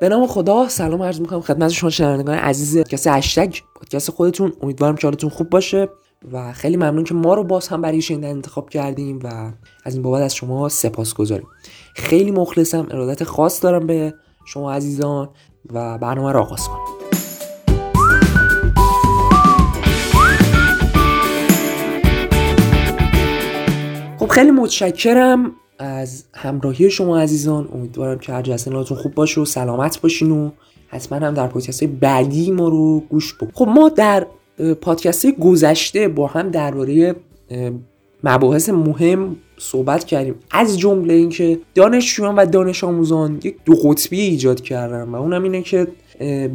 به نام خدا سلام عرض می‌کنم خدمت شما شنوندگان عزیز پادکست هشتگ پادکست خودتون. امیدوارم که حالتون خوب باشه و خیلی ممنون که ما رو باز هم برای شنیدن انتخاب کردیم و از این بابت از شما سپاس گذاریم خیلی مخلصم ارادت خاص دارم به شما عزیزان و برنامه رو آغاز کنیم خب خیلی متشکرم. از همراهی شما عزیزان امیدوارم که هر جلسه خوب باشه و سلامت باشین و حتما هم در پادکست بعدی ما رو گوش بکنید خب ما در پادکست گذشته با هم درباره مباحث مهم صحبت کردیم. از جمله اینکه دانشجویان و دانش آموزان یک دو قطبی ایجاد کردن و اونم اینه که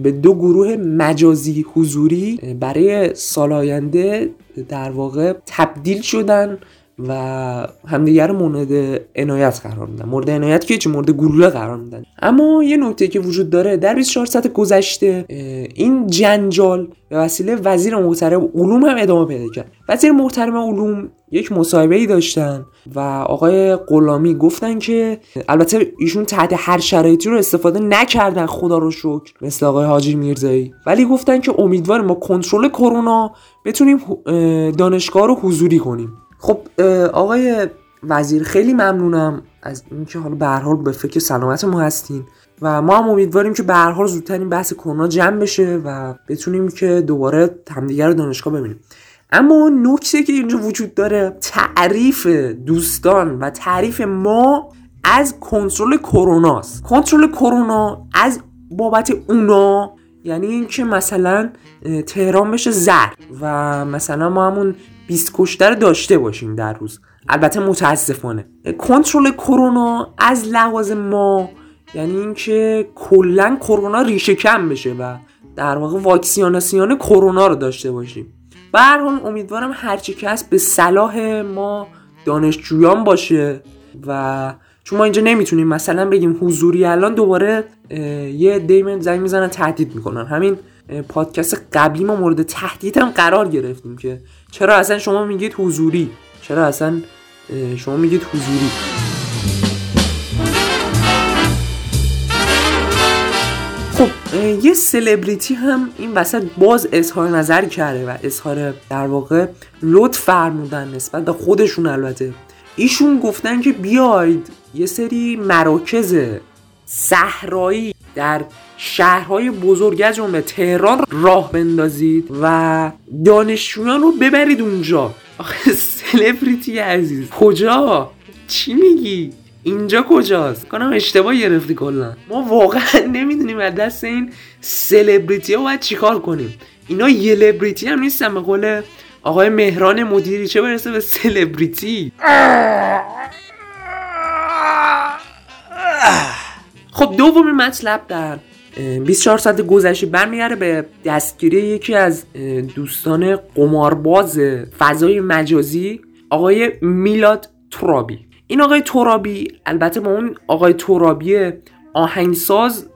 به دو گروه مجازی حضوری برای سال آینده در واقع تبدیل شدن و همدیگر رو مورد عنایت قرار میدن. مورد عنایت که چه مورد گلوله قرار میدن. اما یه نکته که وجود داره در 24 ساعت گذشته این جنجال به وسیله وزیر محترم علوم هم ادامه پیدا کرد. وزیر محترم علوم یک مصاحبه ای داشتن و آقای غلامی گفتن که البته ایشون تحت هر شرایطی رو استفاده نکردن خدا رو شکر مثل آقای حاجی میرزایی. ولی گفتن که امیدواریم ما کنترل کرونا بتونیم دانشگاه رو حضوری کنیم. خب آقای وزیر خیلی ممنونم از اینکه حالا به حال به فکر سلامت ما هستین و ما هم امیدواریم که به هر حال زودتر این بحث کرونا جمع بشه و بتونیم که دوباره همدیگر رو دانشگاه ببینیم. اما نکته که اینجا وجود داره تعریف دوستان و تعریف ما از کنترل کرونا است کنترل کرونا از بابت اونا یعنی اینکه مثلا تهران بشه زر و مثلا ما همون 20 کشته داشته باشیم در روز. البته متاسفانه. کنترل کرونا از لحاظ ما یعنی اینکه کلا کرونا ریشه کم بشه و در واقع واکسیناسیون کرونا رو داشته باشیم. به هر حال امیدوارم هرچی که هست به صلاح ما دانشجویان باشه و چون ما اینجا نمی‌تونیم مثلا بگیم حضوری الان دوباره یه دیمن زنگ می‌زنن تهدید می‌کنن. همین پادکست قبلی ما مورد تهدید هم قرار گرفتیم که چرا اصلا شما میگید حضوری؟ چرا اصلا شما میگید حضوری؟ خب یه سلبریتی هم این وسط باز اظهار نظر کرده و اظهار در واقع لطف فرمودن نسبت به خودشون البته. ایشون گفتن که بیاید یه سری مراکز صحرایی در شهرهای بزرگ از جمله تهران راه بندازید و دانشجویان رو ببرید اونجا. آخه سلبریتی عزیز. کجا؟ چی میگی؟ اینجا کجاست؟ کنم اشتباه گرفتی کلا. ما واقعا نمی‌دونیم از دست این سلبریتی ها باید چیکار کنیم. اینا یلبریتی هم نیستن به قول آقای مهران مدیری. چه برسه به سلبریتی؟ خب دومین مطلب در 24 ساعت گذشته برمیگرده به دستگیری یکی از دوستان قمارباز فضای مجازی آقای میلاد ترابی. این آقای ترابی البته با اون آقای ترابی آهنگساز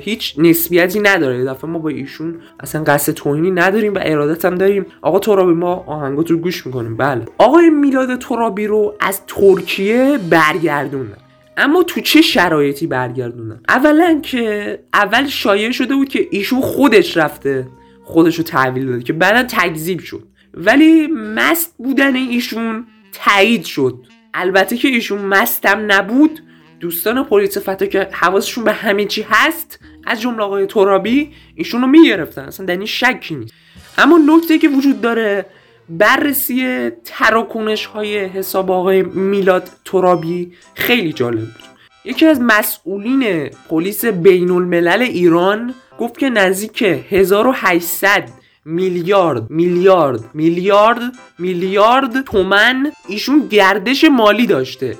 هیچ نسبیتی نداره. دفعه ما با ایشون اصلا قصد توهینی نداریم و ارادت هم داریم. آقا ترابی ما آهنگات رو گوش می‌کنیم. بله. آقای میلاد ترابی رو از ترکیه برگردوندن. اما تو چه شرایطی برگردونن اولا که اول شایع شده بود که ایشون خودش رفته خودش رو تحویل داده که بعدا تکذیب شد. ولی مست بودن ایشون تایید شد. البته که ایشون مستم نبود. دوستان پلیس فتا که حواسشون به همین چی هست از جمله آقای ترابی ایشون رو می‌گرفتن. اصلا در این شکی نیست. اما نکته که وجود داره بررسی تراکنش های حساب آقای میلاد ترابی خیلی جالب بود. یکی از مسئولین پلیس بین الملل ایران گفت که نزدیک 1800 میلیارد میلیارد میلیارد میلیارد تومن ایشون گردش مالی داشته.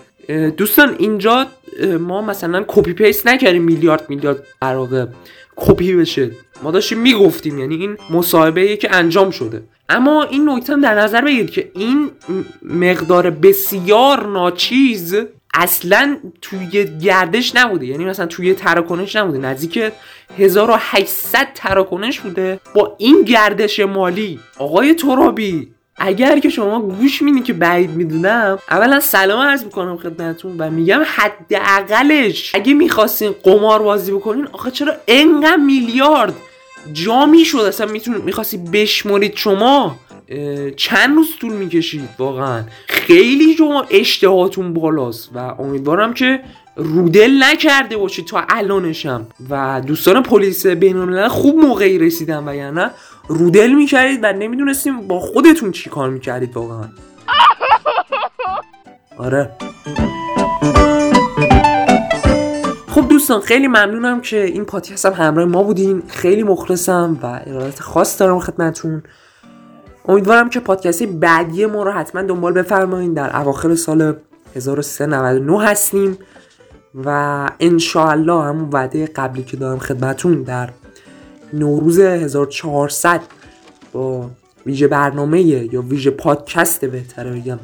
دوستان اینجا ما مثلا copy paste نکردیم میلیارد میلیارد در کپی بشه. ما داشتیم می‌گفتیم یعنی این مصاحبه که انجام شده. اما این نکته در نظر بگیرید که این مقدار بسیار ناچیز اصلا توی گردش نبوده. یعنی مثلا توی تراکنش نبوده. نزدیک 1800 تراکنش بوده با این گردش مالی. آقای ترابی اگر که شما گوش میدین که بعید می‌دونم اولا سلام عرض می‌کنم خدمتتون و میگم حداقلش اگه می‌خواستین قمار بازی بکنین آخه چرا انقدر میلیارد جا می‌شد اصلا میتون می‌خواستی بشمرید شما؟ چند روز طول می‌کشید؟ واقعا. خیلی شما اشتهاتون بالاست و امیدوارم که رودل نکرده باشید تا الانشم. و دوستان پلیس بینالملل خوب موقعی رسیدن و یعنی رودل می‌کردید و نمی‌دونستیم با خودتون چی کار می‌کردید واقعا. آره. خب دوستان خیلی ممنونم که این پادکست هم همراه ما بودین. خیلی مخلصم و ارادت خاص دارم خدمتون امیدوارم که پادکستی بعدی ما رو حتما دنبال بفرمایید در اواخر سال 1399 هستیم. و انشاءالله همون وعده قبلی که دارم خدمتون در نوروز 1400 با ویژه برنامه یا ویژه پادکست بهتره بگم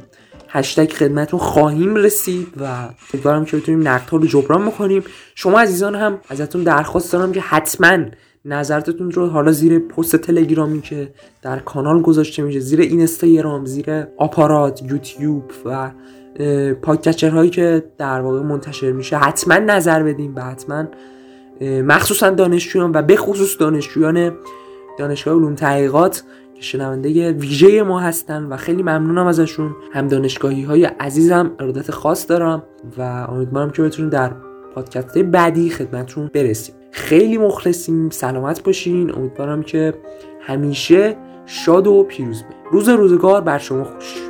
هشتگ خدمتون خواهیم رسید و امیدوارم که بتونیم نقد رو جبران بکنیم. شما عزیزان هم ازتون درخواست دارم که حتما نظرتون رو حالا زیر پست تلگرامی که در کانال گذاشته میشه زیر اینستاگرام زیر آپارات یوتیوب و پادکچر هایی که در واقع منتشر میشه حتما نظر بدیم و حتما مخصوصا دانشجویان و به خصوص دانشجویان دانشگاه علوم تحقیقات که شنونده ویژه ما هستن و خیلی ممنونم ازشون. هم دانشگاهی های عزیزم ارادت خاص دارم و امیدوارم که بتونیم در پادکست بعدی خدمتتون برسیم. خیلی مخلصیم سلامت باشین. امیدوارم که همیشه شاد و پیروز باشین. روز روزگار بر شما خوش.